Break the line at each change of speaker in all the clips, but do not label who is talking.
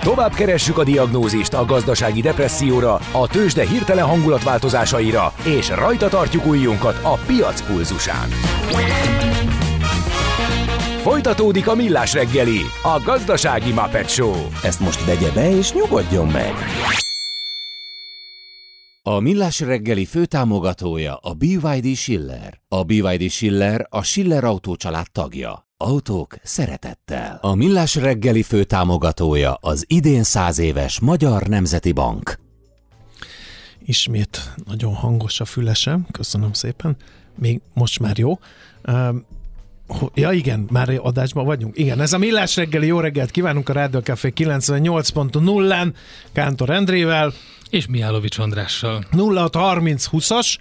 Tovább keressük a diagnózist a gazdasági depresszióra, a tőzsde hirtelen hangulatváltozásaira, és rajta tartjuk ujjunkat a piac pulzusán. Folytatódik a Millás reggeli, a gazdasági Muppet Show.
Ezt most vegye be és nyugodjon meg! A Millás reggeli főtámogatója a BYD Schiller. A BYD Schiller a Schiller Autó család tagja. Autók szeretettel. A Millás reggeli főtámogatója az idén száz éves Magyar Nemzeti Bank.
Ismét nagyon hangos a fülesem, köszönöm szépen. Még most már jó. Ja igen, már adásban vagyunk. Igen, ez a Millás reggeli, jó reggelt kívánunk a Rádió Café 98.0-án Kántor Endrével.
És Miálovics Andrással.
0630 20-as.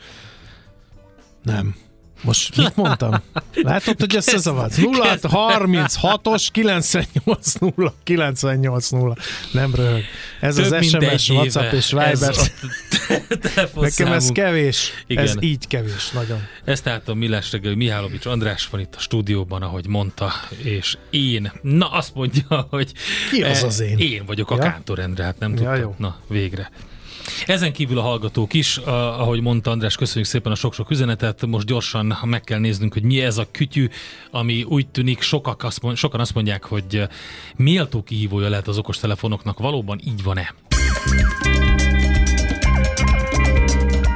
Nem, most mit mondtam? Látod, hogy ezt összezavarsz? 0 36-os 98 0 98 0. Nem röhög. Ez Több az SMS, WhatsApp és Viber. Nekem ez kevés. Igen. Ez így kevés, nagyon.
Ez tehát a Millás reggeli Mihálovics András van itt a stúdióban, ahogy mondta, és én, na azt mondja, hogy
Ki az az én?
Én vagyok a ja? Kántor Endre, hát nem ja, tudtam. Jó. Na, végre. Ezen kívül a hallgatók is, ahogy mondta András, köszönjük szépen a sok-sok üzenetet. Most gyorsan meg kell néznünk, hogy mi ez a kütyű, ami úgy tűnik, sokak azt mond, sokan azt mondják, hogy méltó kihívója lehet az okostelefonoknak. Valóban így van-e?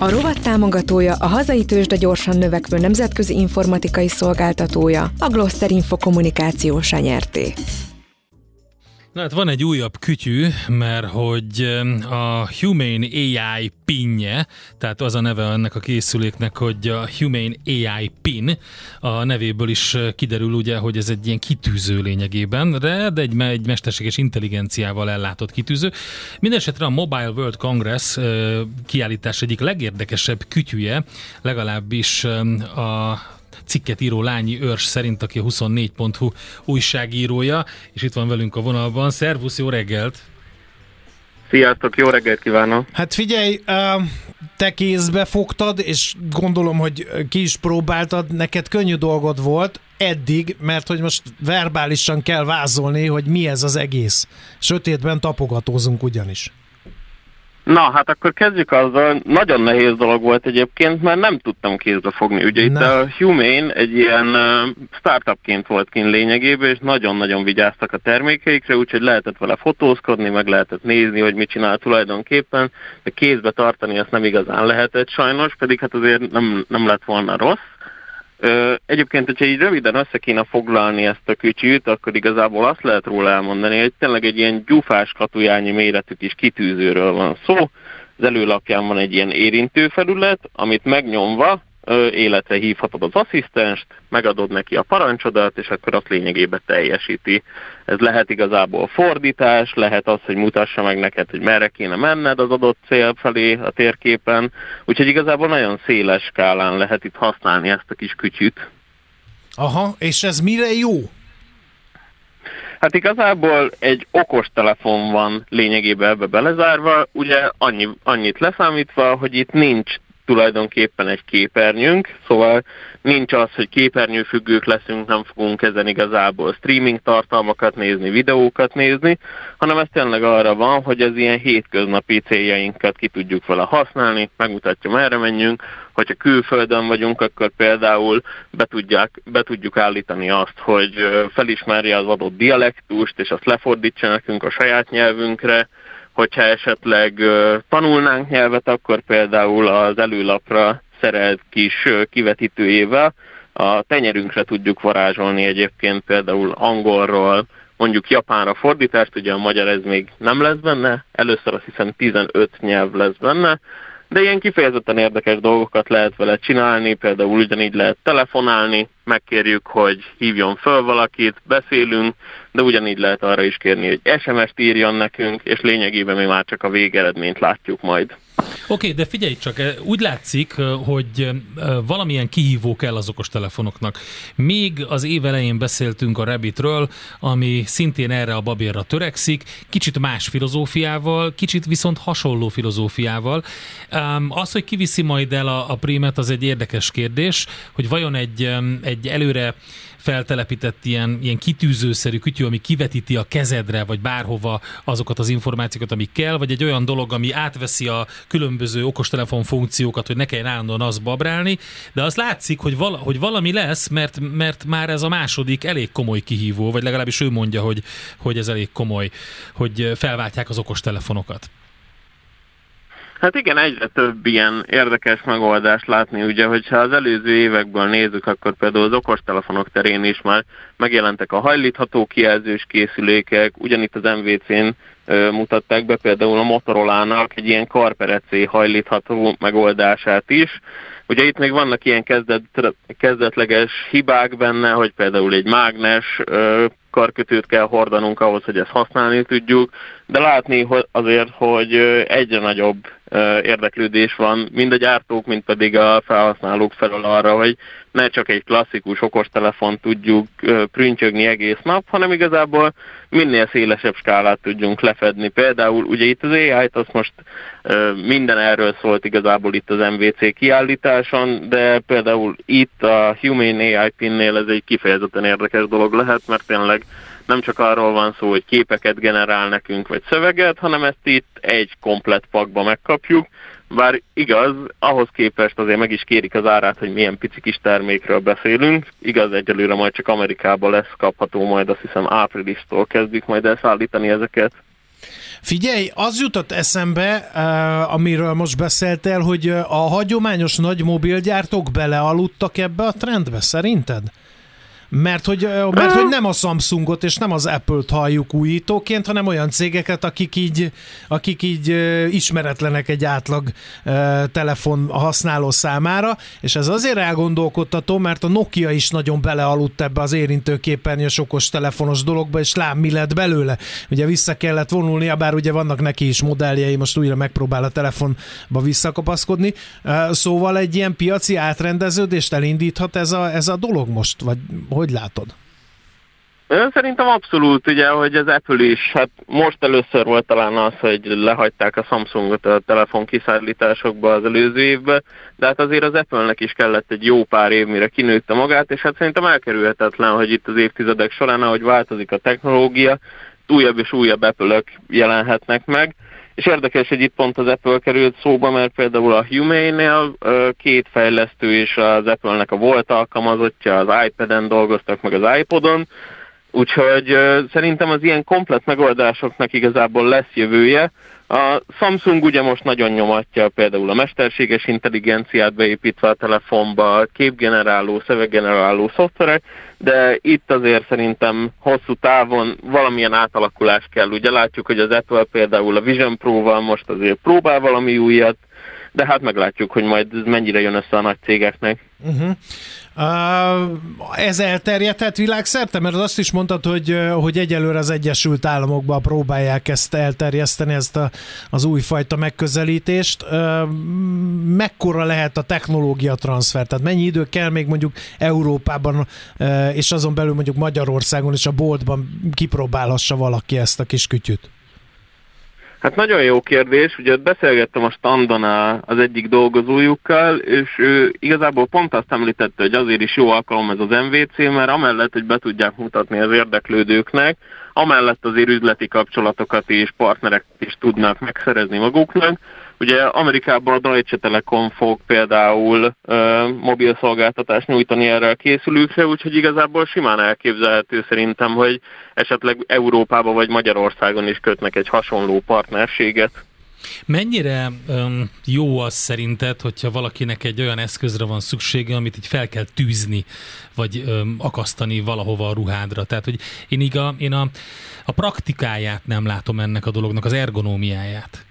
A rovat támogatója a hazai tőzsde gyorsan növekvő nemzetközi informatikai szolgáltatója, a Gloster Info kommunikáció nyerté.
Na hát van egy újabb kütyű, mert hogy a Humane AI pinje, tehát az a neve ennek a készüléknek, hogy a Humane AI pin, a nevéből is kiderül ugye, hogy ez egy ilyen kitűző lényegében, de egy, egy mesterséges intelligenciával ellátott kitűző. Mindenesetre a Mobile World Congress kiállítás egyik legérdekesebb kütyüje, legalábbis a cikket író Lányi Őrs szerint, aki a 24.hu újságírója, és itt van velünk a vonalban. Szervusz, jó reggelt!
Sziasztok, jó reggelt kívánok!
Hát figyelj, te kézbe fogtad, és gondolom, hogy ki is próbáltad, neked könnyű dolgod volt, eddig, mert hogy most verbálisan kell vázolni, hogy mi ez az egész. Sötétben tapogatózunk ugyanis.
Na, hát akkor kezdjük azzal. Nagyon nehéz dolog volt egyébként, mert nem tudtam kézbe fogni. Ugye itt a Humane egy ilyen uh, startupként volt kint lényegében, és nagyon-nagyon vigyáztak a termékeikre, úgyhogy lehetett vele fotózkodni, meg lehetett nézni, hogy mit csinál tulajdonképpen, de kézbe tartani azt nem igazán lehetett sajnos, pedig hát azért nem, nem lett volna rossz. Egyébként, hogyha így röviden össze kéne foglalni ezt a kütyűt, akkor igazából azt lehet róla elmondani, hogy tényleg egy ilyen gyufás katujányi méretű kis kitűzőről van szó. Az előlapján van egy ilyen érintőfelület, amit megnyomva életre hívhatod az asszisztenst, megadod neki a parancsodat, és akkor azt lényegében teljesíti. Ez lehet igazából fordítás, lehet az, hogy mutassa meg neked, hogy merre kéne menned az adott cél felé a térképen, úgyhogy igazából nagyon széles skálán lehet itt használni ezt a kis kütyüt.
Aha, és ez mire jó?
Hát igazából egy okos telefon van lényegében ebbe belezárva, ugye annyi, annyit leszámítva, hogy itt nincs tulajdonképpen egy képernyőnk, szóval nincs az, hogy képernyőfüggők leszünk, nem fogunk ezen igazából streaming tartalmakat nézni, videókat nézni, hanem ez tényleg arra van, hogy az ilyen hétköznapi céljainkat ki tudjuk vele használni, megmutatja merre menjünk, hogyha külföldön vagyunk, akkor például be, tudják, be tudjuk állítani azt, hogy felismerje az adott dialektust, és azt lefordítsa nekünk a saját nyelvünkre, hogyha esetleg tanulnánk nyelvet, akkor például az előlapra szerelt kis kivetítőjével. A tenyerünkre tudjuk varázsolni egyébként például angolról, mondjuk japánra fordítást, ugye a magyar ez még nem lesz benne, először azt hiszem 15 nyelv lesz benne, de ilyen kifejezetten érdekes dolgokat lehet vele csinálni, például ugyanígy lehet telefonálni, megkérjük, hogy hívjon föl valakit, beszélünk, de ugyanígy lehet arra is kérni, hogy SMS-t írjon nekünk, és lényegében mi már csak a végeredményt látjuk majd.
Oké, okay, de figyelj csak, eh, úgy látszik, eh, hogy eh, valamilyen kihívó kell az okostelefonoknak. Még az év elején beszéltünk a Rabbitről, ami szintén erre a babérra törekszik, kicsit más filozófiával, kicsit viszont hasonló filozófiával. Az, hogy kiviszi majd el a, a prémet, az egy érdekes kérdés, hogy vajon egy, egy előre feltelepített ilyen, ilyen kitűzőszerű kütyű, ami kivetíti a kezedre, vagy bárhova azokat az információkat, amik kell, vagy egy olyan dolog, ami átveszi a különböző okostelefon funkciókat, hogy ne kelljen állandóan azt babrálni, de az látszik, hogy, vala, hogy valami lesz, mert, mert már ez a második elég komoly kihívó, vagy legalábbis ő mondja, hogy, hogy ez elég komoly, hogy felváltják az okostelefonokat.
Hát igen, egyre több ilyen érdekes megoldást látni, ugye, hogyha az előző évekből nézzük, akkor például az okostelefonok terén is már megjelentek a hajlítható kijelzős készülékek, ugyanitt az MVC-n mutatták be például a Motorola-nak egy ilyen karperecé hajlítható megoldását is. Ugye itt még vannak ilyen kezdet, kezdetleges hibák benne, hogy például egy mágnes karkötőt kell hordanunk ahhoz, hogy ezt használni tudjuk, de látni hogy azért, hogy egyre nagyobb érdeklődés van mind a gyártók, mind pedig a felhasználók felől arra, hogy ne csak egy klasszikus okostelefon tudjuk prüntjögni egész nap, hanem igazából minél szélesebb skálát tudjunk lefedni. Például ugye itt az AI-t, azt most minden erről szólt igazából itt az MVC kiállításon, de például itt a Humane AI pinnél ez egy kifejezetten érdekes dolog lehet, mert tényleg nem csak arról van szó, hogy képeket generál nekünk, vagy szöveget, hanem ezt itt egy komplet pakba megkapjuk, bár igaz, ahhoz képest azért meg is kérik az árát, hogy milyen pici kis termékről beszélünk. Igaz, egyelőre majd csak Amerikában lesz kapható, majd azt hiszem áprilistól kezdjük majd elszállítani ezeket.
Figyelj, az jutott eszembe, uh, amiről most beszéltél, hogy a hagyományos nagy mobilgyártók belealudtak ebbe a trendbe, szerinted? Mert hogy, mert hogy nem a Samsungot és nem az Apple-t halljuk újítóként, hanem olyan cégeket, akik így, akik így ismeretlenek egy átlag telefon használó számára, és ez azért elgondolkodtató, mert a Nokia is nagyon belealudt ebbe az érintőképernyős okos telefonos dologba, és lám mi lett belőle. Ugye vissza kellett vonulnia, bár ugye vannak neki is modelljei, most újra megpróbál a telefonba visszakapaszkodni. Szóval egy ilyen piaci átrendeződést elindíthat ez a, ez a dolog most, vagy hogy látod?
Szerintem abszolút, ugye, hogy az Apple is, hát most először volt talán az, hogy lehagyták a Samsungot a telefon kiszállításokba az előző évben, de hát azért az Apple-nek is kellett egy jó pár év, mire kinőtte magát, és hát szerintem elkerülhetetlen, hogy itt az évtizedek során, ahogy változik a technológia, újabb és újabb apple jelenhetnek meg, és érdekes, hogy itt pont az Apple került szóba, mert például a Humane-nél két fejlesztő és az Apple-nek a volt alkalmazottja az iPad-en dolgoztak, meg az iPod-on, úgyhogy szerintem az ilyen komplet megoldásoknak igazából lesz jövője, a Samsung ugye most nagyon nyomatja például a mesterséges intelligenciát beépítve a telefonba, képgeneráló, szöveggeneráló szoftverek, de itt azért szerintem hosszú távon valamilyen átalakulás kell. Ugye látjuk, hogy az Apple például a Vision Pro-val most azért próbál valami újat, de hát meglátjuk, hogy majd ez mennyire jön össze a nagy cégeknek. Uh-huh.
Ez elterjedhet világszerte? Mert azt is mondtad, hogy, hogy egyelőre az Egyesült Államokban próbálják ezt elterjeszteni, ezt a, az újfajta megközelítést. Mekkora lehet a technológia transfer? Tehát mennyi idő kell még mondjuk Európában, és azon belül mondjuk Magyarországon és a boltban kipróbálhassa valaki ezt a kis kütyüt?
Hát nagyon jó kérdés, ugye beszélgettem a standon az egyik dolgozójukkal, és ő igazából pont azt említette, hogy azért is jó alkalom ez az MVC, mert amellett, hogy be tudják mutatni az érdeklődőknek, amellett azért üzleti kapcsolatokat és partnereket is tudnak megszerezni maguknak, Ugye Amerikában a Deutsche Telekom fog például ö, mobil szolgáltatást nyújtani erre a készülőkre, úgyhogy igazából simán elképzelhető szerintem, hogy esetleg Európában vagy Magyarországon is kötnek egy hasonló partnerséget.
Mennyire um, jó az szerinted, hogyha valakinek egy olyan eszközre van szüksége, amit így fel kell tűzni, vagy um, akasztani valahova a ruhádra? Tehát, hogy én, iga, én a, a praktikáját nem látom ennek a dolognak, az ergonómiáját.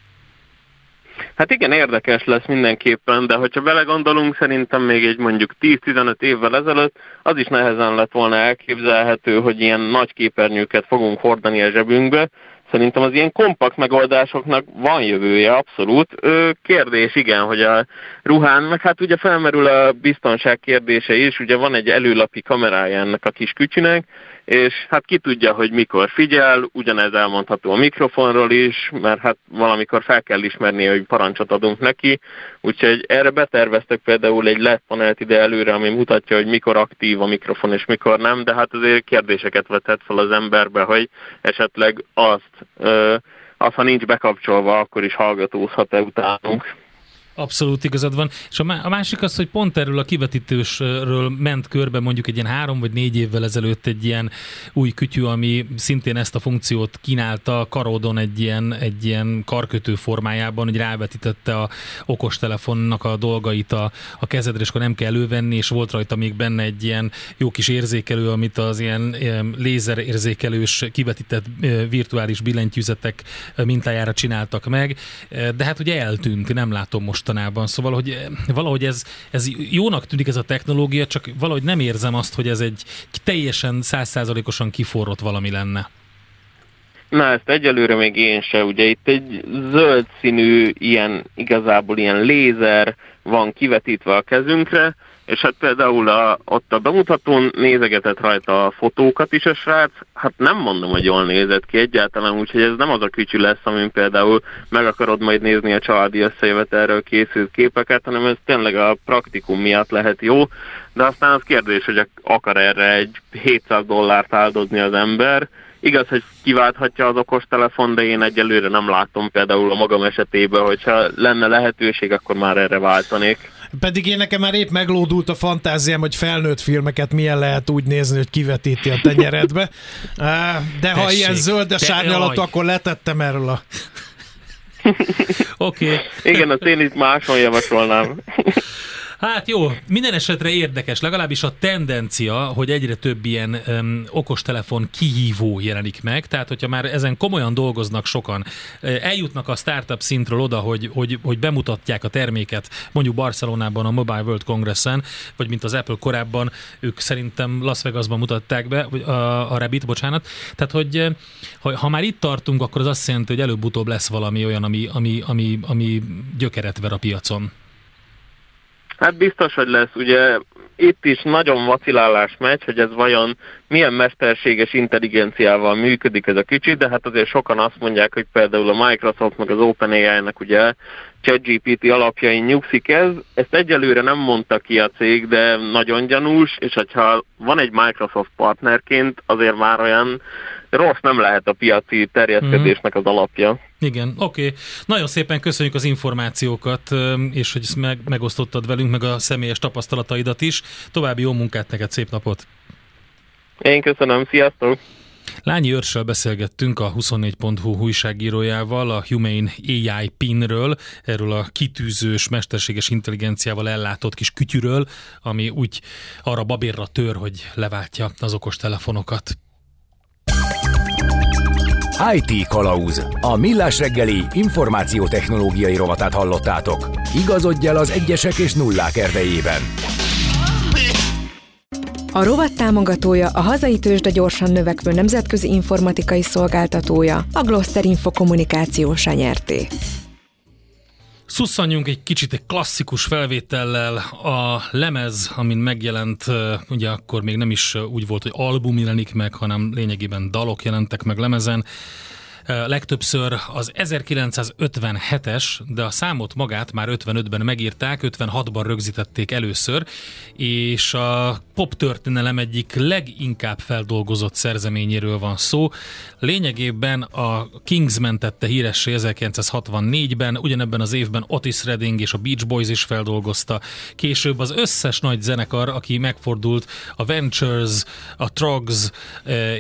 Hát igen, érdekes lesz mindenképpen, de hogyha belegondolunk, szerintem még egy mondjuk 10-15 évvel ezelőtt az is nehezen lett volna elképzelhető, hogy ilyen nagy képernyőket fogunk hordani a zsebünkbe, Szerintem az ilyen kompakt megoldásoknak van jövője, abszolút. Kérdés, igen, hogy a ruhán, meg hát ugye felmerül a biztonság kérdése is, ugye van egy előlapi kamerája ennek a kis kücsinek, és hát ki tudja, hogy mikor figyel, ugyanez elmondható a mikrofonról is, mert hát valamikor fel kell ismerni, hogy parancsot adunk neki, úgyhogy erre beterveztek például egy LED panelt ide előre, ami mutatja, hogy mikor aktív a mikrofon és mikor nem, de hát azért kérdéseket vethet fel az emberbe, hogy esetleg azt, azt ha nincs bekapcsolva, akkor is hallgatózhat-e utánunk.
Abszolút igazad van. És a másik az, hogy pont erről a kivetítősről ment körbe mondjuk egy ilyen három vagy négy évvel ezelőtt egy ilyen új kütyű, ami szintén ezt a funkciót kínálta karodon egy ilyen, egy ilyen karkötő formájában, hogy rávetítette a okostelefonnak a dolgait a, a kezedre, és akkor nem kell elővenni, és volt rajta még benne egy ilyen jó kis érzékelő, amit az ilyen, ilyen lézerérzékelős kivetített virtuális billentyűzetek mintájára csináltak meg, de hát ugye eltűnt, nem látom most mostanában. Szóval, hogy eh, valahogy ez, ez jónak tűnik ez a technológia, csak valahogy nem érzem azt, hogy ez egy teljesen százszázalékosan kiforrott valami lenne.
Na, ezt egyelőre még én se. Ugye itt egy zöld színű, ilyen, igazából ilyen lézer van kivetítve a kezünkre, és hát például a, ott a bemutatón nézegetett rajta a fotókat is a srác, hát nem mondom, hogy jól nézett ki egyáltalán, úgyhogy ez nem az a kütyű lesz, amin például meg akarod majd nézni a családi összejövetelről készült képeket, hanem ez tényleg a praktikum miatt lehet jó, de aztán az kérdés, hogy akar erre egy 700 dollárt áldozni az ember, Igaz, hogy kiválthatja az okostelefon, de én egyelőre nem látom például a magam esetében, hogyha lenne lehetőség, akkor már erre váltanék.
Pedig én nekem már épp meglódult a fantáziám, hogy felnőtt filmeket milyen lehet úgy nézni, hogy kivetíti a tenyeredbe. De ha Tessék, ilyen zöldes árnyalat, akkor letettem erről a...
Oké. Okay.
Igen, a én itt máson javasolnám.
Hát jó, minden esetre érdekes, legalábbis a tendencia, hogy egyre több ilyen um, okostelefon kihívó jelenik meg, tehát hogyha már ezen komolyan dolgoznak sokan, eljutnak a startup szintről oda, hogy, hogy, hogy bemutatják a terméket, mondjuk Barcelonában a Mobile World Congressen, vagy mint az Apple korábban, ők szerintem Las Vegasban mutatták be, a, a Rabbit, bocsánat, tehát hogy ha, ha már itt tartunk, akkor az azt jelenti, hogy előbb-utóbb lesz valami olyan, ami, ami, ami, ami gyökeret ver a piacon.
Hát biztos, hogy lesz. Ugye itt is nagyon vacilálás megy, hogy ez vajon milyen mesterséges intelligenciával működik ez a kicsit, de hát azért sokan azt mondják, hogy például a Microsoft meg az OpenAI-nak ugye ChatGPT alapjain nyugszik ez. Ezt egyelőre nem mondta ki a cég, de nagyon gyanús, és hogyha van egy Microsoft partnerként, azért már olyan rossz nem lehet a piaci terjeszkedésnek az alapja.
Igen, oké. Okay. Nagyon szépen köszönjük az információkat, és hogy ezt meg, megosztottad velünk, meg a személyes tapasztalataidat is. További jó munkát neked, szép napot!
Én köszönöm, sziasztok!
Lányi Őrssel beszélgettünk a 24.hu újságírójával a Humane AI pinről, erről a kitűzős, mesterséges intelligenciával ellátott kis kütyűről, ami úgy arra babérra tör, hogy leváltja az okos telefonokat.
IT Kalauz. A millás reggeli információtechnológiai rovatát hallottátok. Igazodj el az egyesek és nullák erdejében.
A rovat támogatója a hazai tőzsde gyorsan növekvő nemzetközi informatikai szolgáltatója, a Gloster Info kommunikációsa nyerté.
Szusszanjunk egy kicsit egy klasszikus felvétellel. A lemez, amin megjelent, ugye akkor még nem is úgy volt, hogy album jelenik meg, hanem lényegében dalok jelentek meg lemezen legtöbbször az 1957-es, de a számot magát már 55-ben megírták, 56-ban rögzítették először, és a pop történelem egyik leginkább feldolgozott szerzeményéről van szó. Lényegében a Kings mentette híressé 1964-ben, ugyanebben az évben Otis Redding és a Beach Boys is feldolgozta. Később az összes nagy zenekar, aki megfordult, a Ventures, a Trogs,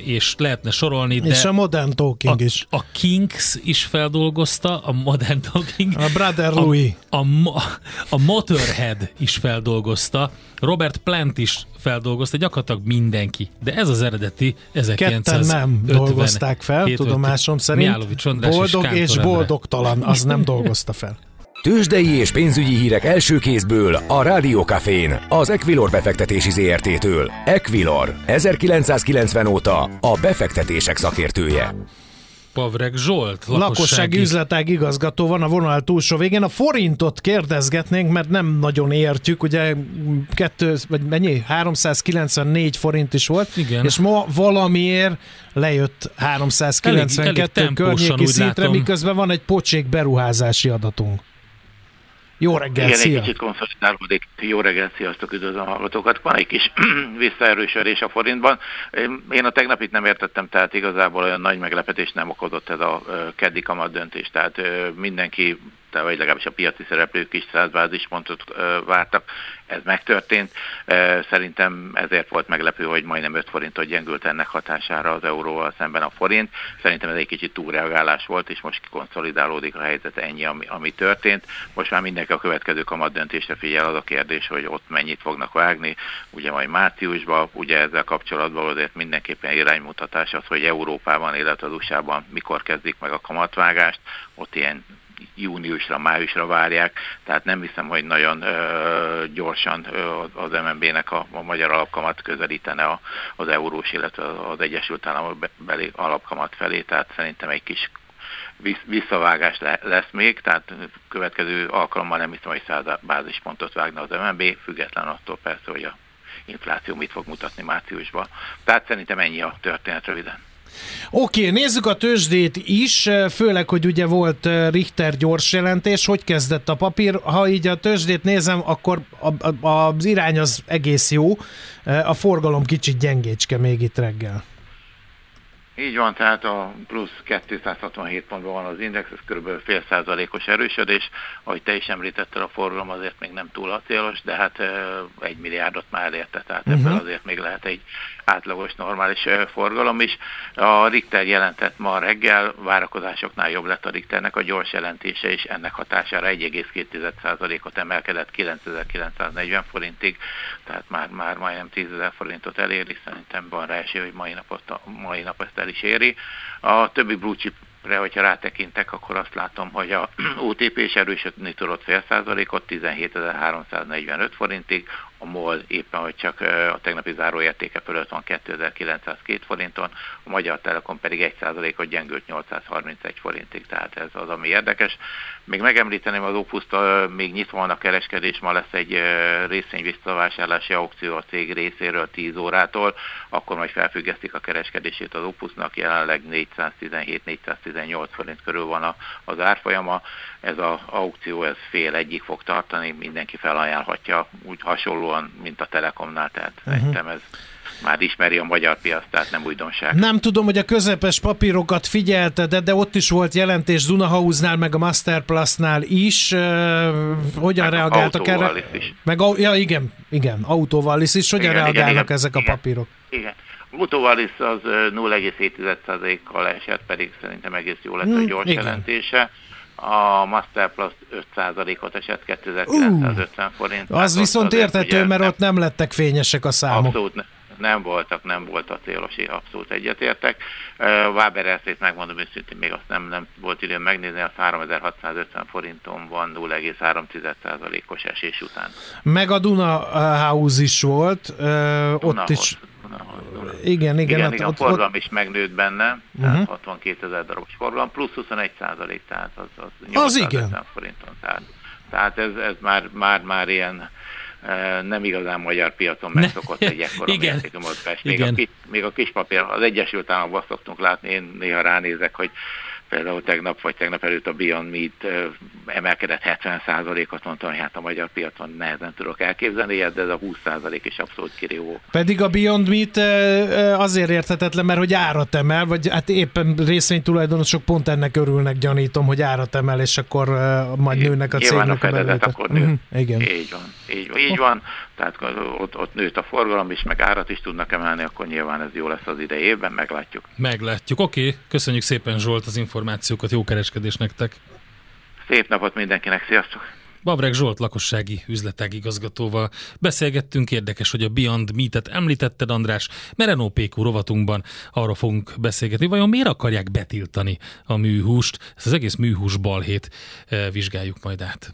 és lehetne sorolni.
De és a Modern Talking
a,
is.
A Kings is feldolgozta, a Modern Talking.
A Brother Louis.
A, a, a Motorhead is feldolgozta, Robert Plant is feldolgozta, gyakorlatilag mindenki. De ez az eredeti 1950
Ketten nem dolgozták fel, tudomásom szerint.
Boldog
és boldogtalan, az nem dolgozta fel.
Tőzsdei és pénzügyi hírek első kézből a Rádiókafén, az Equilor befektetési ZRT-től. Equilor, 1990 óta a befektetések szakértője.
Pavreg Zsolt,
lakossági, lakossági üzletág igazgató van a vonal túlsó végén. A forintot kérdezgetnénk, mert nem nagyon értjük, ugye kettő, vagy mennyi? 394 forint is volt,
Igen.
és ma valamiért lejött 392 elég, elég környéki szintre, miközben van egy pocsék beruházási adatunk. Jó reggel,
Igen,
szia.
egy kicsit konszolidálódik. Jó reggel, sziasztok, üdvözlöm a hallgatókat. Van egy kis visszaerősödés a forintban. Én a tegnapit nem értettem, tehát igazából olyan nagy meglepetés nem okozott ez a keddi kamat döntés. Tehát mindenki vagy legalábbis a piaci szereplők is 100 bázispontot vártak. Ez megtörtént. Szerintem ezért volt meglepő, hogy majdnem 5 forintot gyengült ennek hatására az euróval szemben a forint. Szerintem ez egy kicsit túlreagálás volt, és most konszolidálódik a helyzet, ennyi, ami, ami történt. Most már mindenki a következő kamat döntésre figyel az a kérdés, hogy ott mennyit fognak vágni, ugye majd márciusban, ugye ezzel kapcsolatban azért mindenképpen iránymutatás az, hogy Európában, illetve az USA-ban mikor kezdik meg a kamatvágást, ott ilyen júniusra, májusra várják, tehát nem hiszem, hogy nagyon ö, gyorsan ö, az MNB-nek a, a magyar alapkamat közelítene a, az eurós, illetve az Egyesült Államok beli alapkamat felé, tehát szerintem egy kis visszavágás lesz még, tehát következő alkalommal nem hiszem, hogy 100 bázispontot vágna az MNB, független attól persze, hogy a infláció mit fog mutatni márciusban. Tehát szerintem ennyi a történet röviden.
Oké, okay, nézzük a tőzsdét is, főleg, hogy ugye volt Richter gyors jelentés, hogy kezdett a papír. Ha így a tőzsdét nézem, akkor a, a, az irány az egész jó, a forgalom kicsit gyengécske még itt reggel.
Így van, tehát a plusz 267 pontban van az index, ez kb. fél százalékos erősödés. Ahogy te is említetted, a forgalom azért még nem túl acélos, de hát egy milliárdot már elérte, tehát uh-huh. ebből azért még lehet egy átlagos, normális forgalom is. A Richter jelentett ma reggel, várakozásoknál jobb lett a Richternek a gyors jelentése, és ennek hatására 1,2%-ot emelkedett 9940 forintig, tehát már, már majdnem 10 forintot eléri, szerintem van rá esély, hogy mai, napot, mai nap ezt el is éri. A többi blue chip re, hogyha rátekintek, akkor azt látom, hogy a OTP is erősödni tudott fél százalékot, 17.345 forintig, a MOL éppen, hogy csak a tegnapi záróértéke fölött van 2902 forinton, a Magyar Telekom pedig 1%-ot gyengült 831 forintig, tehát ez az, ami érdekes. Még megemlíteném az opus még nyitva van a kereskedés, ma lesz egy részvény visszavásárlási aukció a cég részéről 10 órától, akkor majd felfüggesztik a kereskedését az Opusnak, jelenleg 417-418 forint körül van az árfolyama, ez az aukció ez fél egyik fog tartani, mindenki felajánlhatja úgy hasonlóan, mint a Telekomnál, tehát uh-huh. szerintem ez már ismeri a magyar piac, tehát nem újdonság.
Nem tudom, hogy a közepes papírokat figyelte, de, de ott is volt jelentés Dunahauznál, meg a Masterplusnál is. Hogyan meg reagáltak erre?
Is.
Meg, ja, igen, igen, autóval is. Hogyan igen, reagálnak igen, ezek igen, a papírok?
Igen. Autóvalis az 0,7%-kal esett, pedig szerintem egész jó lett a hmm, gyors igen. jelentése a Master Plus 5%-ot esett 2950 uh, forint.
Az viszont értető, mert ott nem lettek fényesek a számok.
Abszolút ne, nem voltak, nem volt a célosi, abszolút egyetértek. Waber elszét megmondom őszintén, még azt nem, nem volt időm megnézni, a 3650 forinton van 0,3%-os esés után.
Meg a Duna House is volt, Duna ott is igen, igen.
Igen, hát, igen ott, a forgalom ott... is megnőtt benne, tehát uh-huh. 62 ezer darabos forgalom, plusz 21 százalék, tehát az, az 850 az igen. forinton. Tehát, tehát ez, ez már, már, már ilyen e, nem igazán magyar piacon megszokott egy ekkora igen. mértékű mozgás. Még, igen. a kis, még a kispapír, az Egyesült Államokban szoktunk látni, én néha ránézek, hogy Például tegnap vagy tegnap előtt a Beyond Meat emelkedett 70%-ot, mondtam, hogy hát a magyar piacon nehezen tudok elképzelni ilyet, de ez a 20% is abszolút kirívó.
Pedig a Beyond Meat azért érthetetlen, mert hogy árat emel, vagy hát éppen részvénytulajdonosok pont ennek örülnek, gyanítom, hogy árat emel, és akkor majd nőnek a cégnek
a, a akkor nő. Uh-huh. Igen. Így van, így van. Így van. Tehát ott, ott nőtt a forgalom is, meg árat is tudnak emelni, akkor nyilván ez jó lesz az idejében, meglátjuk.
Meglátjuk. Oké, okay. köszönjük szépen Zsolt az információkat, jó kereskedés nektek!
Szép napot mindenkinek, sziasztok!
Bavreg Zsolt lakossági üzletág igazgatóval beszélgettünk. Érdekes, hogy a Beyond Meat-et említetted, András, mert Renault PQ rovatunkban arra fogunk beszélgetni. Vajon miért akarják betiltani a műhúst? Ezt az egész műhús balhét eh, vizsgáljuk majd át.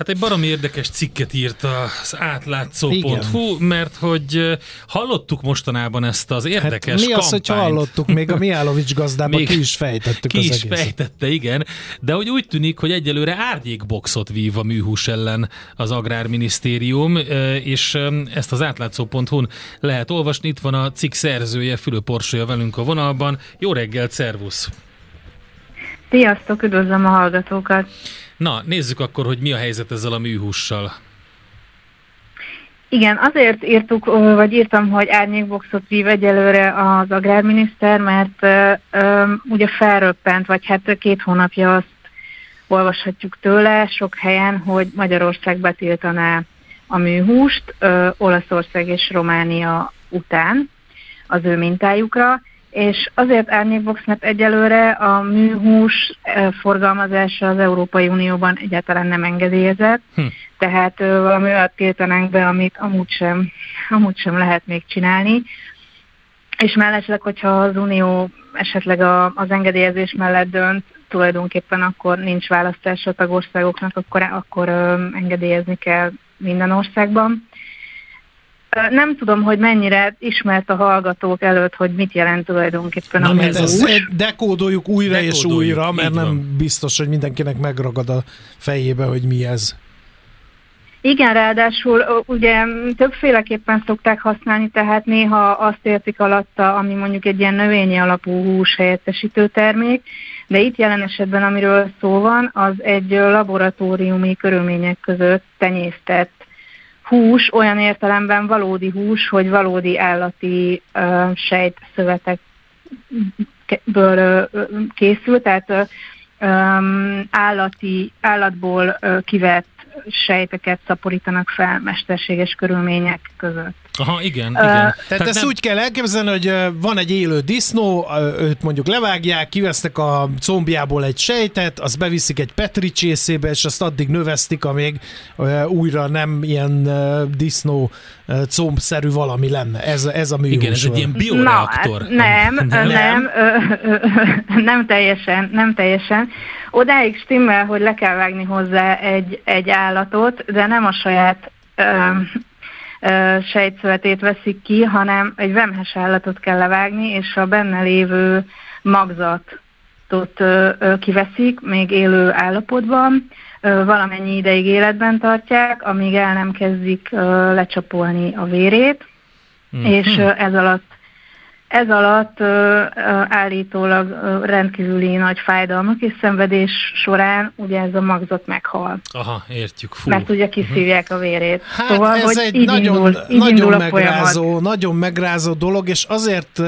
Hát egy baromi érdekes cikket írt az átlátszó.hu, mert hogy hallottuk mostanában ezt az érdekes hát
mi az, hogy hallottuk, még a Miálovics gazdában még ki is fejtettük
Ki
az
is
egészet.
fejtette, igen, de hogy úgy tűnik, hogy egyelőre árnyékboxot vív a műhús ellen az Agrárminisztérium, és ezt az átlátszó.hu-n lehet olvasni. Itt van a cikk szerzője, Fülöp Orsolya velünk a vonalban. Jó reggelt, szervusz!
Sziasztok, üdvözlöm a hallgatókat!
Na, nézzük akkor, hogy mi a helyzet ezzel a műhússal.
Igen, azért írtuk, vagy írtam, hogy árnyékboxot vív egyelőre az agrárminiszter, mert uh, ugye felröppent, vagy hát két hónapja azt olvashatjuk tőle sok helyen, hogy Magyarország betiltaná a műhúst uh, Olaszország és Románia után az ő mintájukra, és azért árnyékbox, mert egyelőre a műhús forgalmazása az Európai Unióban egyáltalán nem engedélyezett, hm. tehát valami olyat tiltanánk be, amit amúgy sem, amúgy sem lehet még csinálni. És mellesleg, hogyha az Unió esetleg a, az engedélyezés mellett dönt, tulajdonképpen akkor nincs választás a tagországoknak, akkor, akkor ö, engedélyezni kell minden országban. Nem tudom, hogy mennyire ismert a hallgatók előtt, hogy mit jelent tulajdonképpen
Na,
a
ezt
műhús.
dekódoljuk újra
Dekódoljuk,
és újra, mert nem
van.
biztos, hogy mindenkinek megragad a fejébe, hogy mi ez.
Igen, ráadásul ugye többféleképpen szokták használni, tehát néha azt értik alatta, ami mondjuk egy ilyen növényi alapú hús helyettesítő termék, de itt jelen esetben, amiről szó van, az egy laboratóriumi körülmények között tenyésztett hús, olyan értelemben valódi hús, hogy valódi állati ö, sejtszövetekből ö, készül, tehát ö, öm, állati, állatból ö, kivett sejteket szaporítanak fel mesterséges körülmények között.
Aha, igen, igen.
Tehát,
Tehát
ezt
nem-
úgy kell elképzelni, hogy van egy élő disznó, őt mondjuk levágják, kivesznek a combjából egy sejtet, azt beviszik egy petri csészébe, és azt addig növesztik, amíg újra nem ilyen disznó combszerű valami lenne. Ez, ez a műhús.
Igen, ez egy ilyen
Na,
bioreaktor.
hát nem,
Nem?
nem, nem, teljesen, nem teljesen. Odáig stimmel, hogy le kell vágni hozzá egy, egy állatot, de nem a saját sejtszövetét veszik ki, hanem egy vemhes állatot kell levágni, és a benne lévő magzatot kiveszik, még élő állapotban, valamennyi ideig életben tartják, amíg el nem kezdik lecsapolni a vérét,
Mhm.
és ö, ez alatt ez alatt ö, ö, állítólag ö, rendkívüli nagy fájdalmak és szenvedés során ugye ez a magzat meghal,
Aha, értjük. Fú.
mert ugye kiszívják a vérét.
Hát
szóval,
ez
hogy
egy
így
nagyon,
indul, így
nagyon
indul a folyamat.
megrázó, nagyon megrázó dolog, és azért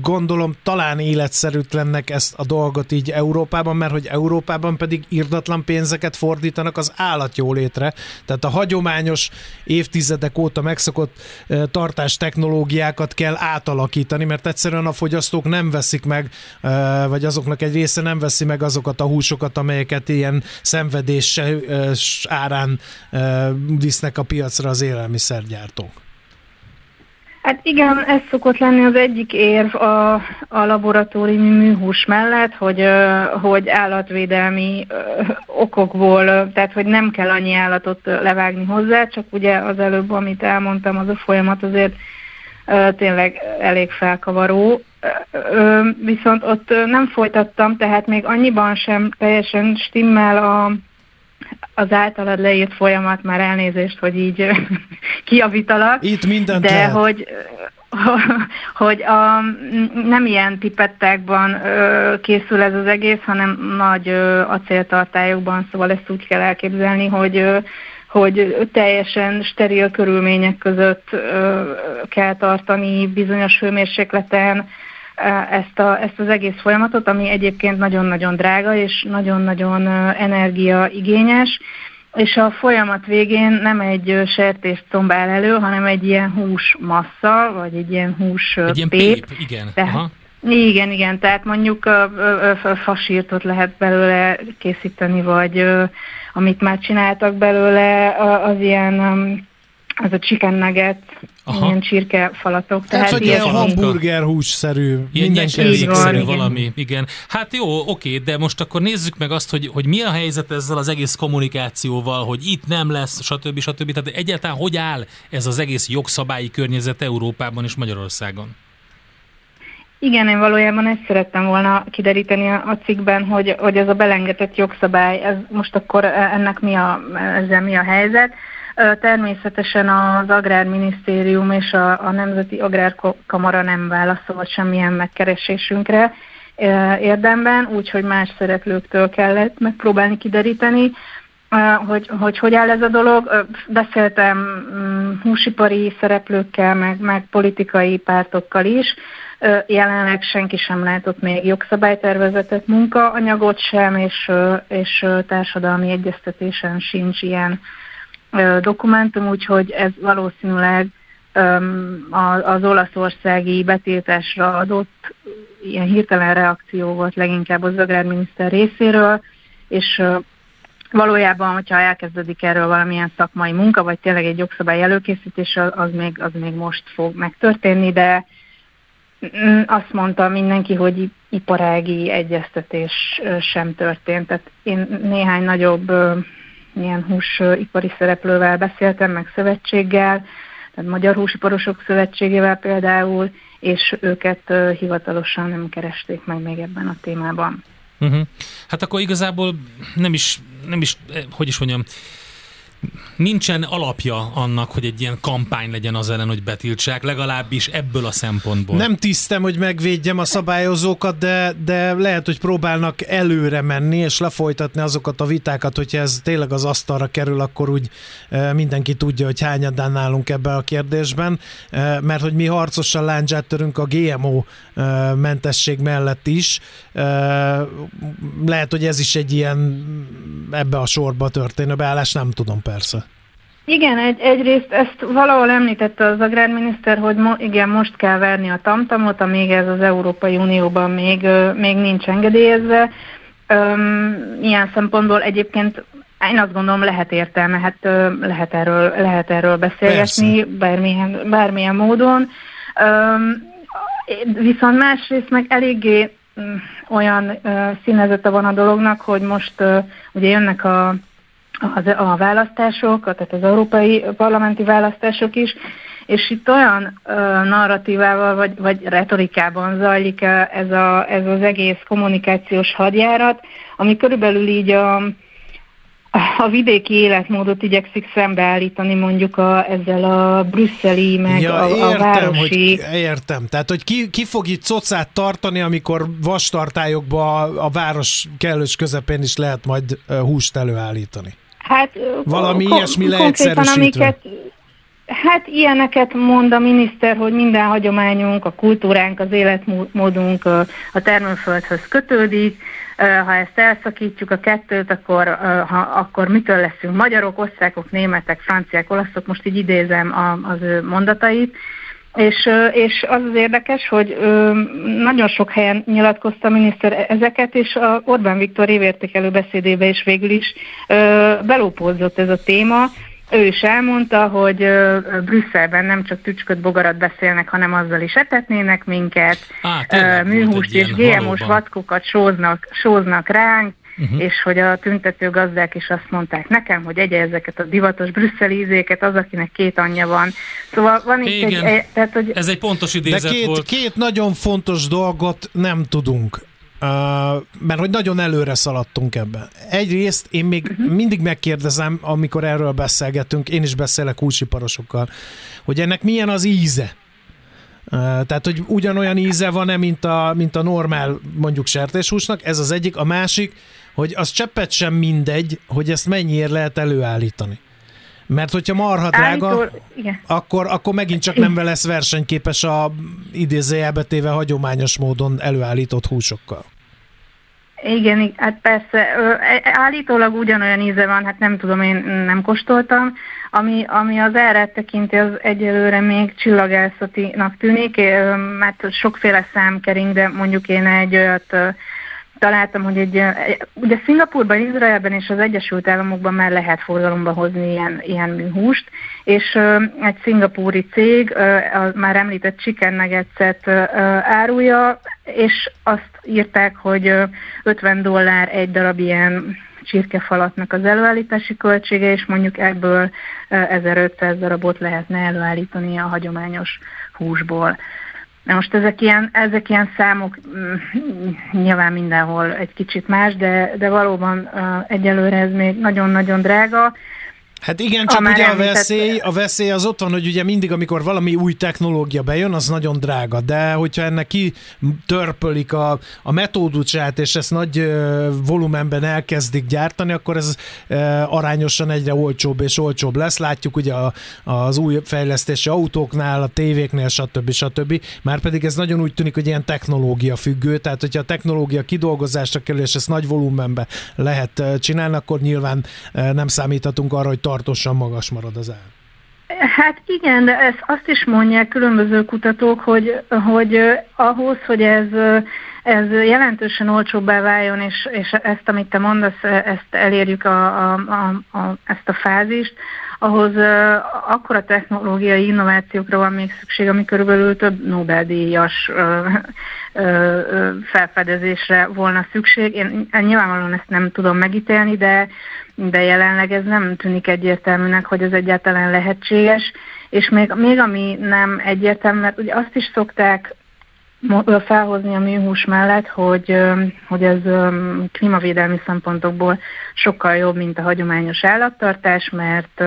gondolom talán életszerűtlennek ezt a dolgot így Európában, mert hogy Európában pedig irdatlan pénzeket fordítanak az állatjólétre. Tehát a hagyományos évtizedek óta megszokott ö, tartás technológiákat kell átalakítani, mert egyszerűen a fogyasztók nem veszik meg, vagy azoknak egy része nem veszi meg azokat a húsokat, amelyeket ilyen szenvedés árán visznek a piacra az élelmiszergyártók.
Hát igen, ez szokott lenni az egyik érv a, a laboratóriumi műhús mellett, hogy, hogy állatvédelmi okokból, tehát hogy nem kell annyi állatot levágni hozzá, csak ugye az előbb, amit elmondtam, az a folyamat azért tényleg elég felkavaró. Viszont ott nem folytattam, tehát még annyiban sem teljesen stimmel a, az általad leírt folyamat, már elnézést, hogy így kiavítalak.
Itt mindent
De
lehet.
hogy, hogy a, nem ilyen pipettákban ö, készül ez az egész, hanem nagy ö, acéltartályokban, szóval ezt úgy kell elképzelni, hogy ö, hogy teljesen steril körülmények között kell tartani bizonyos hőmérsékleten ezt, a, ezt az egész folyamatot, ami egyébként nagyon-nagyon drága és nagyon-nagyon energiaigényes, és a folyamat végén nem egy sertést combál elő, hanem egy ilyen hús massza, vagy egy ilyen hús
egy ilyen pép. pép. igen.
Tehát, Aha. Igen, igen, tehát mondjuk a, a, a fasírtot lehet belőle készíteni, vagy amit már csináltak belőle, az ilyen az a chicken nugget, Aha. ilyen csirkefalatok.
Tehát, tehát ilyen hamburger hússzerű.
Ilyen nyerségszerű valami, igen. Hát jó, oké, de most akkor nézzük meg azt, hogy, hogy mi a helyzet ezzel az egész kommunikációval, hogy itt nem lesz, stb. stb. Tehát egyáltalán hogy áll ez az egész jogszabályi környezet Európában és Magyarországon?
Igen, én valójában ezt szerettem volna kideríteni a cikkben, hogy, hogy ez a belengedett jogszabály, ez most akkor ennek mi a, ezzel mi a helyzet. Természetesen az Agrárminisztérium és a, a Nemzeti Agrárkamara nem válaszolt semmilyen megkeresésünkre érdemben, úgyhogy más szereplőktől kellett megpróbálni kideríteni, hogy, hogy hogy áll ez a dolog. Beszéltem mm, húsipari szereplőkkel, meg, meg politikai pártokkal is. Jelenleg senki sem látott még jogszabálytervezetet, munkaanyagot sem, és, és társadalmi egyeztetésen sincs ilyen dokumentum, úgyhogy ez valószínűleg az olaszországi betiltásra adott ilyen hirtelen reakció volt leginkább az agrárminiszter részéről, és valójában, hogyha elkezdődik erről valamilyen szakmai munka, vagy tényleg egy jogszabály előkészítés, az még, az még most fog megtörténni, de mm, azt mondta mindenki, hogy iparági egyeztetés sem történt. Tehát én néhány nagyobb ilyen húsipari szereplővel beszéltem, meg szövetséggel, tehát Magyar Húsiparosok Szövetségével például, és őket hivatalosan nem keresték meg még ebben a témában.
Uh-huh. Hát akkor igazából nem is, nem is, eh, hogy is mondjam, nincsen alapja annak, hogy egy ilyen kampány legyen az ellen, hogy betiltsák, legalábbis ebből a szempontból.
Nem tisztem, hogy megvédjem a szabályozókat, de, de lehet, hogy próbálnak előre menni, és lefolytatni azokat a vitákat, hogyha ez tényleg az asztalra kerül, akkor úgy e, mindenki tudja, hogy hányadán nálunk ebbe a kérdésben, e, mert hogy mi harcosan láncsát törünk a GMO e, mentesség mellett is. Lehet, hogy ez is egy ilyen ebbe a sorba történő beállás, nem tudom persze.
Igen, egy, egyrészt ezt valahol említette az agrárminiszter, hogy mo, igen, most kell verni a tamtamot, amíg ez az Európai Unióban még, még nincs engedélyezve. Üm, ilyen szempontból egyébként én azt gondolom lehet értelme, hát lehet erről, lehet erről beszélgetni bármilyen, bármilyen módon. Üm, viszont másrészt meg eléggé mm, olyan színezete van a dolognak, hogy most ugye jönnek a az, a választások, tehát az európai parlamenti választások is, és itt olyan uh, narratívával vagy, vagy retorikában zajlik ez, a, ez az egész kommunikációs hadjárat, ami körülbelül így a, a vidéki életmódot igyekszik szembeállítani mondjuk a, ezzel a brüsszeli, meg ja, a, értem, a városi...
Hogy, értem, tehát hogy ki, ki fog itt cocát tartani, amikor vastartályokba a, a város kellős közepén is lehet majd húst előállítani?
Hát,
Valami ilyesmi leegyszerűsítve. Amiket,
hát ilyeneket mond a miniszter, hogy minden hagyományunk, a kultúránk, az életmódunk a termőföldhöz kötődik, ha ezt elszakítjuk a kettőt, akkor, ha, akkor mitől leszünk magyarok, osztrákok, németek, franciák, olaszok, most így idézem az ő mondatait, és, és az az érdekes, hogy nagyon sok helyen nyilatkozta a miniszter ezeket, és a Orbán Viktor évértékelő beszédébe is végül is belópózott ez a téma. Ő is elmondta, hogy Brüsszelben nem csak tücsköt bogarat beszélnek, hanem azzal is etetnének minket, Á, műhús és GMO-s vackokat sóznak, sóznak ránk, uh-huh. és hogy a tüntető gazdák is azt mondták nekem, hogy egye ezeket a divatos brüsszeli ízéket, az, akinek két anyja van. Szóval van itt
Igen. egy... Tehát, hogy... Ez egy pontos idézet
De két,
volt.
két nagyon fontos dolgot nem tudunk. Uh, mert hogy nagyon előre szaladtunk ebben. Egyrészt én még uh-huh. mindig megkérdezem, amikor erről beszélgetünk, én is beszélek húsiparosokkal, hogy ennek milyen az íze Tehát, hogy ugyanolyan íze van-e, mint a, mint a normál mondjuk sertéshúsnak, ez az egyik. A másik, hogy az cseppet sem mindegy, hogy ezt mennyiért lehet előállítani. Mert hogyha marha drága, Állítól, akkor, akkor megint csak nem lesz versenyképes a idézőjelbe téve hagyományos módon előállított húsokkal.
Igen, hát persze, e, állítólag ugyanolyan íze van, hát nem tudom, én nem kóstoltam. Ami, ami az erre tekinti, az egyelőre még csillagászatinak tűnik, mert sokféle szám kering, de mondjuk én egy olyat találtam, hogy egy, ugye Szingapurban, Izraelben és az Egyesült Államokban már lehet forgalomba hozni ilyen, ilyen húst, és egy szingapúri cég a már említett chicken nuggets árulja, és azt írták, hogy 50 dollár egy darab ilyen csirkefalatnak az előállítási költsége, és mondjuk ebből 1500 darabot lehetne előállítani a hagyományos húsból. Na most ezek ilyen, ezek ilyen számok mm, nyilván mindenhol egy kicsit más, de, de valóban egyelőre ez még nagyon-nagyon drága,
Hát igen, csak ugye a veszély, a veszély az ott van, hogy ugye mindig, amikor valami új technológia bejön, az nagyon drága, de hogyha ennek ki törpölik a, a metódusát, és ezt nagy volumenben elkezdik gyártani, akkor ez uh, arányosan egyre olcsóbb és olcsóbb lesz. Látjuk ugye a, az új fejlesztési autóknál, a tévéknél, stb. stb. Már pedig ez nagyon úgy tűnik, hogy ilyen technológia függő, tehát hogyha a technológia kidolgozásra kerül, és ezt nagy volumenben lehet csinálni, akkor nyilván nem számíthatunk arra, hogy tartósan magas marad az ár.
Hát igen, de ezt azt is mondják különböző kutatók, hogy, hogy ahhoz, hogy ez, ez jelentősen olcsóbbá váljon, és, és ezt, amit te mondasz, ezt elérjük a, a, a, a, ezt a fázist, ahhoz akkora technológiai innovációkra van még szükség, ami körülbelül több Nobel-díjas felfedezésre volna szükség. Én nyilvánvalóan ezt nem tudom megítélni, de, de jelenleg ez nem tűnik egyértelműnek, hogy ez egyáltalán lehetséges. És még, még ami nem egyértelmű, mert ugye azt is szokták felhozni a műhús mellett, hogy, hogy ez klímavédelmi szempontokból sokkal jobb, mint a hagyományos állattartás, mert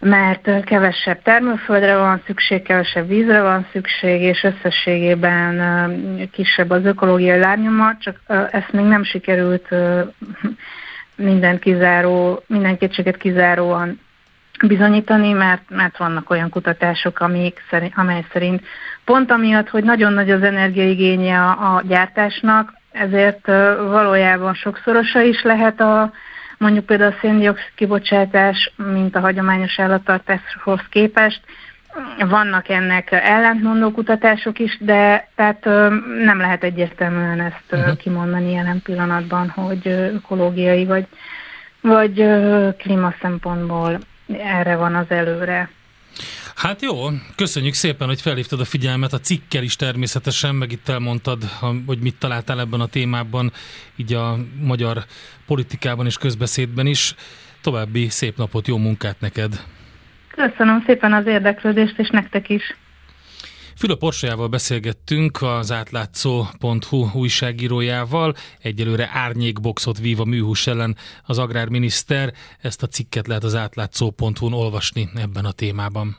mert kevesebb termőföldre van szükség, kevesebb vízre van szükség, és összességében kisebb az ökológiai lárnyoma, csak ezt még nem sikerült minden kizáró, minden kétséget kizáróan bizonyítani, mert, mert vannak olyan kutatások, amik szerint, amely szerint pont amiatt, hogy nagyon nagy az energiaigénye a, a gyártásnak, ezért valójában sokszorosa is lehet a mondjuk például a széndiokszid kibocsátás, mint a hagyományos állattartáshoz képest. Vannak ennek ellentmondó kutatások is, de tehát nem lehet egyértelműen ezt uh-huh. kimondani jelen pillanatban, hogy ökológiai vagy, vagy klíma szempontból erre van az előre.
Hát jó, köszönjük szépen, hogy felhívtad a figyelmet a cikkel is természetesen, meg itt elmondtad, hogy mit találtál ebben a témában, így a magyar politikában és közbeszédben is. További szép napot, jó munkát neked!
Köszönöm szépen az érdeklődést, és nektek is!
Fülöp Orsolyával beszélgettünk, az átlátszó.hu újságírójával. Egyelőre árnyékboxot vív a műhús ellen az agrárminiszter. Ezt a cikket lehet az átlátszó.hu-n olvasni ebben a témában.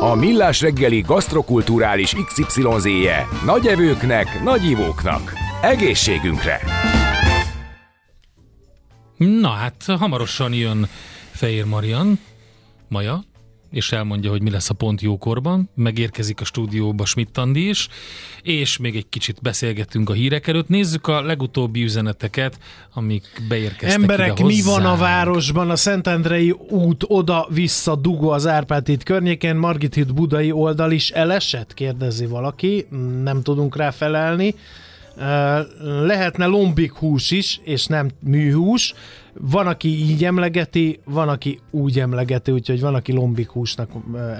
A Millás reggeli gasztrokulturális XYZ-je nagy evőknek, nagy ivóknak. Egészségünkre!
Na hát, hamarosan jön Fehér Marian, Maja, és elmondja, hogy mi lesz a pont jókorban. Megérkezik a stúdióba Schmidt Andi is, és még egy kicsit beszélgettünk a hírek előtt. Nézzük a legutóbbi üzeneteket, amik beérkeztek
Emberek,
ide
mi van a városban? A Szentendrei út oda-vissza dugó az Árpád híd környékén, Margit híd budai oldal is elesett? Kérdezi valaki, nem tudunk rá felelni. Lehetne lombik hús is, és nem műhús. Van, aki így emlegeti, van, aki úgy emlegeti, úgyhogy van, aki lombik húsnak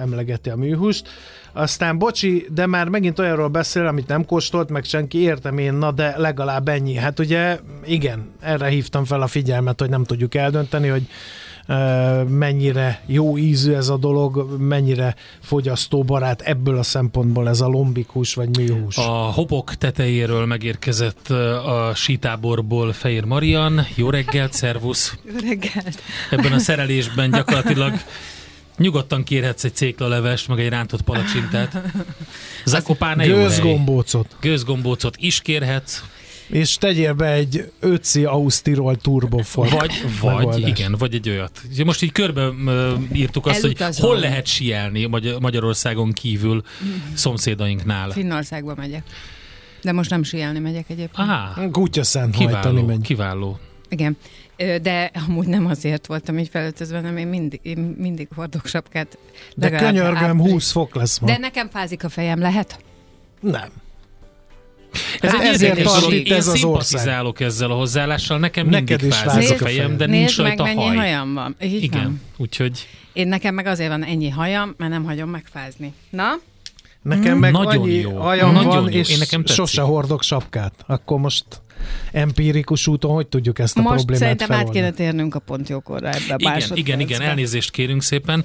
emlegeti a műhúst. Aztán bocsi, de már megint olyanról beszél, amit nem kóstolt, meg senki értem én, na de legalább ennyi. Hát ugye igen, erre hívtam fel a figyelmet, hogy nem tudjuk eldönteni, hogy mennyire jó ízű ez a dolog, mennyire fogyasztóbarát ebből a szempontból ez a lombikus vagy méhús.
A hopok tetejéről megérkezett a sítáborból Fehér Marian. Jó reggelt, szervusz!
Jó reggelt!
Ebben a szerelésben gyakorlatilag Nyugodtan kérhetsz egy céklalevest, meg egy rántott palacsintát. Zakopán ne
Gőzgombócot.
Gőzgombócot is kérhetsz.
És tegyél be egy 5 Ausztirol Turbofor.
Vagy, vagy igen, vagy egy olyat. Most így körbe írtuk azt, Elutazom. hogy hol lehet sielni Magyarországon kívül szomszédainknál.
Finnországba megyek. De most nem sielni megyek egyébként.
Aha. Kutya szent kiváló,
megy. Kiváló.
Igen. De amúgy nem azért voltam így felöltözve, hanem én mindig, én mindig hordok sapkát.
De könyörgöm, 20 fok lesz ma.
De nekem fázik a fejem, lehet?
Nem.
Ez hát egy ezért tart itt ez az ország. ezzel a hozzáállással, nekem Neked mindig fázik a fejem, de nincs rajta
meg,
haj.
mennyi hajam van.
Így Igen, van. úgyhogy...
Én nekem meg azért van ennyi hajam, mert nem hagyom megfázni. Na?
Nekem meg Nagyon annyi jó. hajam Nagyon van, jó. és Én nekem sose hordok sapkát. Akkor most empirikus úton hogy tudjuk ezt a
Most
problémát
szerintem
feloldani?
át kéne térnünk a pontjókorra ebbe
a Igen, igen, igen, elnézést kérünk szépen.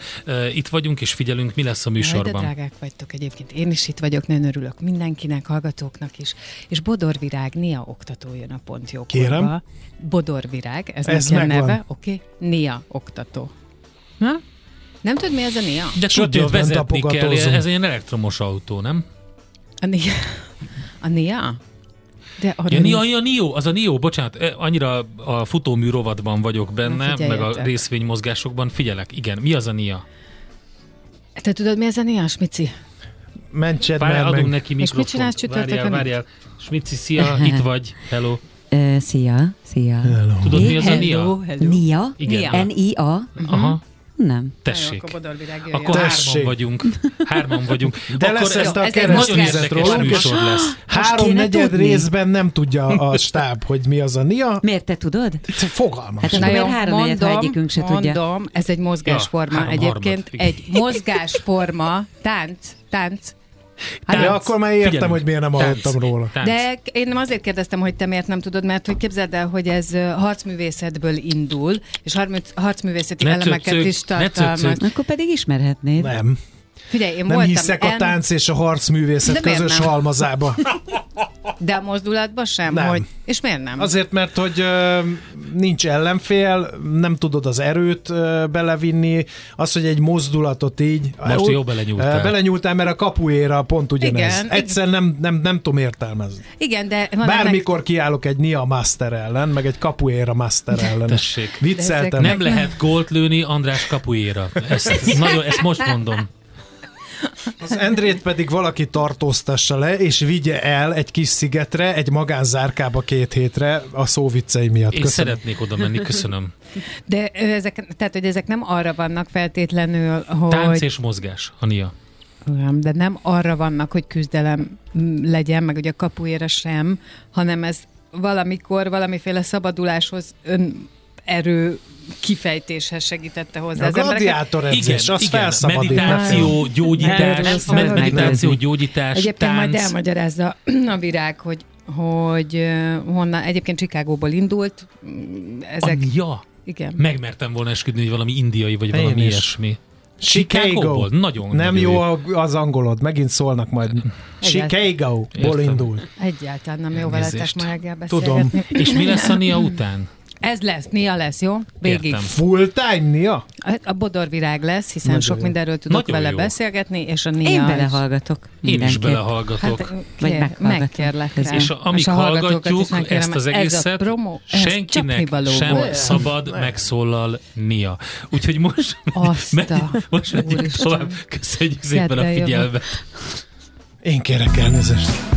Itt vagyunk és figyelünk, mi lesz a műsorban.
Jaj, de drágák vagytok egyébként. Én is itt vagyok, nagyon örülök mindenkinek, hallgatóknak is. És Bodorvirág, Nia oktató jön a pontjókorba.
Kérem.
Bodorvirág, ez, ez a neve. Oké, okay? Nia oktató. Na? Nem tudod, mi ez a Nia?
De tudja, vezetni kell, ez egy elektromos autó, nem?
A Nia? A Nia?
De a ja, Nia, a Nio, az a Nio, bocsánat, annyira a futómű rovadban vagyok benne, meg a részvénymozgásokban, figyelek, igen, mi az a Nia?
Te tudod, mi az a Nia, Smici?
Mentsed
Várjál,
adunk
meg. neki mikrofon.
És mit csinálsz csütörtökön?
Várjál, várjál. Smici, szia, itt vagy, hello.
Uh, szia, szia.
Hello. Tudod, mi az a Nia?
Nia? N-I-A?
Aha.
Nem.
Tessék.
Jó, akkor,
akkor hárman vagyunk. Hárman vagyunk.
De
akkor
lesz ezt a keresztnézet róla.
műsor lesz.
Három negyed részben nem tudja a stáb, hogy mi az a NIA.
Miért te tudod?
Fogalmam.
Hát akkor miért három negyed, ha egyikünk se
mondom,
tudja?
Mondom, ez egy mozgásforma. Ja, Egyébként harmad, egy mozgásforma, tánc, tánc,
Hát, de akkor már értem, figyelünk. hogy miért nem hallottam róla.
Tánc. De én nem azért kérdeztem, hogy te miért nem tudod, mert hogy képzeld el, hogy ez harcművészetből indul, és harcművészeti ne elemeket cöcög, is tartalmaz.
Akkor pedig ismerhetnéd.
Nem.
Figyelj, én
nem hiszek en... a tánc és a harcművészet közös nem? halmazába.
De a mozdulatban sem?
Nem.
Hogy... És miért nem?
Azért, mert hogy nincs ellenfél, nem tudod az erőt belevinni, az, hogy egy mozdulatot így...
Most jó belenyúltál.
Uh, belenyúltál, mert a kapuéra pont ugyanez. Igen, Egyszer nem, nem, nem tudom értelmezni.
Igen, de...
Bármikor meg... kiállok egy Nia Master ellen, meg egy kapuéra Master ellen.
Tessék.
Vicceltem.
Nem lehet gólt lőni András kapuéra. Ezt, nagyon, ezt most mondom.
Az Endrét pedig valaki tartóztassa le, és vigye el egy kis szigetre, egy magánzárkába két hétre a szóviccei miatt.
Én köszönöm. szeretnék oda menni, köszönöm.
De ezek, tehát, hogy ezek nem arra vannak feltétlenül, hogy...
Tánc és mozgás, Ania.
De nem arra vannak, hogy küzdelem legyen, meg ugye a kapuéra sem, hanem ez valamikor valamiféle szabaduláshoz ön erő kifejtéshez segítette hozzá.
A gladiátor edzés, az igen,
meditáció, gyógyítás, med- meditáció, gyógyítás,
Egyébként
tánc.
majd elmagyarázza a virág, hogy hogy honnan, egyébként Chicagóból indult. Ezek,
a, ja,
igen.
Megmertem volna esküdni, hogy valami indiai, vagy Én valami is. ilyesmi.
Chicago.
Nagyon
Nem jó, jó az angolod, megint szólnak majd. Chicago-ból indul.
Egyáltalán nem jó veletek ma reggel
Tudom.
És mi lesz a Nia után?
Ez lesz, Nia lesz, jó? Végig. Értem.
Full time Nia?
A bodorvirág lesz, hiszen Nagyon sok jó. mindenről tudok Nagyon vele jó. beszélgetni, és a Nia
Én belehallgatok.
Én is belehallgatok. Hát,
kér, megkérlek rá.
És amíg és hallgatjuk ezt az egészet, ez a promo, senkinek sem volt. szabad megszólal Nia. Úgyhogy most,
meg,
most megyünk tovább. Köszönjük szépen a figyelmet.
Én kérek elnézést.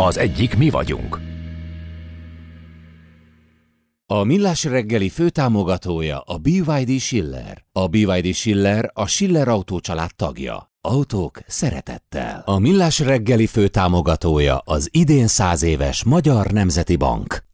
Az egyik mi vagyunk.
A Millás reggeli főtámogatója a BYD Schiller. A BYD Schiller a Schiller Autó család tagja. Autók szeretettel. A Millás reggeli főtámogatója az idén száz éves Magyar Nemzeti Bank.